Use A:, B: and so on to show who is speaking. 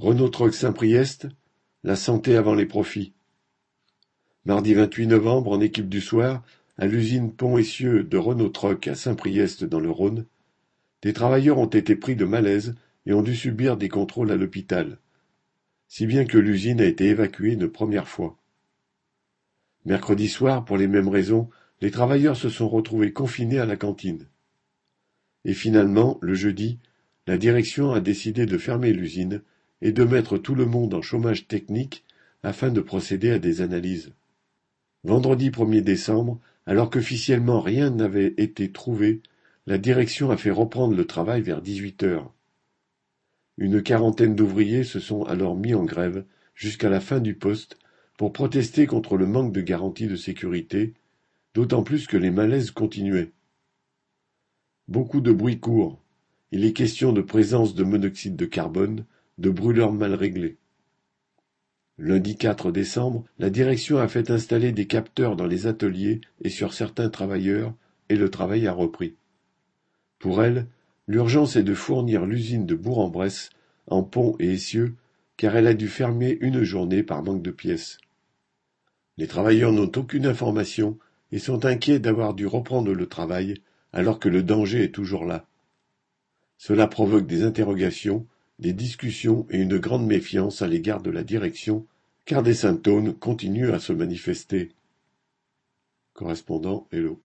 A: Renault Trucks Saint-Priest, la santé avant les profits. Mardi vingt-huit novembre, en équipe du soir, à l'usine Pont-Essieux de Renault Trucks à Saint-Priest dans le Rhône, des travailleurs ont été pris de malaise et ont dû subir des contrôles à l'hôpital, si bien que l'usine a été évacuée une première fois. Mercredi soir, pour les mêmes raisons, les travailleurs se sont retrouvés confinés à la cantine. Et finalement, le jeudi, la direction a décidé de fermer l'usine et de mettre tout le monde en chômage technique afin de procéder à des analyses. Vendredi 1er décembre, alors qu'officiellement rien n'avait été trouvé, la direction a fait reprendre le travail vers 18 heures. Une quarantaine d'ouvriers se sont alors mis en grève jusqu'à la fin du poste pour protester contre le manque de garanties de sécurité, d'autant plus que les malaises continuaient. Beaucoup de bruit court. Il est question de présence de monoxyde de carbone, de brûleurs mal réglés. Lundi 4 décembre, la direction a fait installer des capteurs dans les ateliers et sur certains travailleurs, et le travail a repris. Pour elle, l'urgence est de fournir l'usine de Bourg-en-Bresse en pont et essieux, car elle a dû fermer une journée par manque de pièces. Les travailleurs n'ont aucune information et sont inquiets d'avoir dû reprendre le travail alors que le danger est toujours là. Cela provoque des interrogations des discussions et une grande méfiance à l'égard de la direction, car des symptômes continuent à se manifester. Correspondant Hello.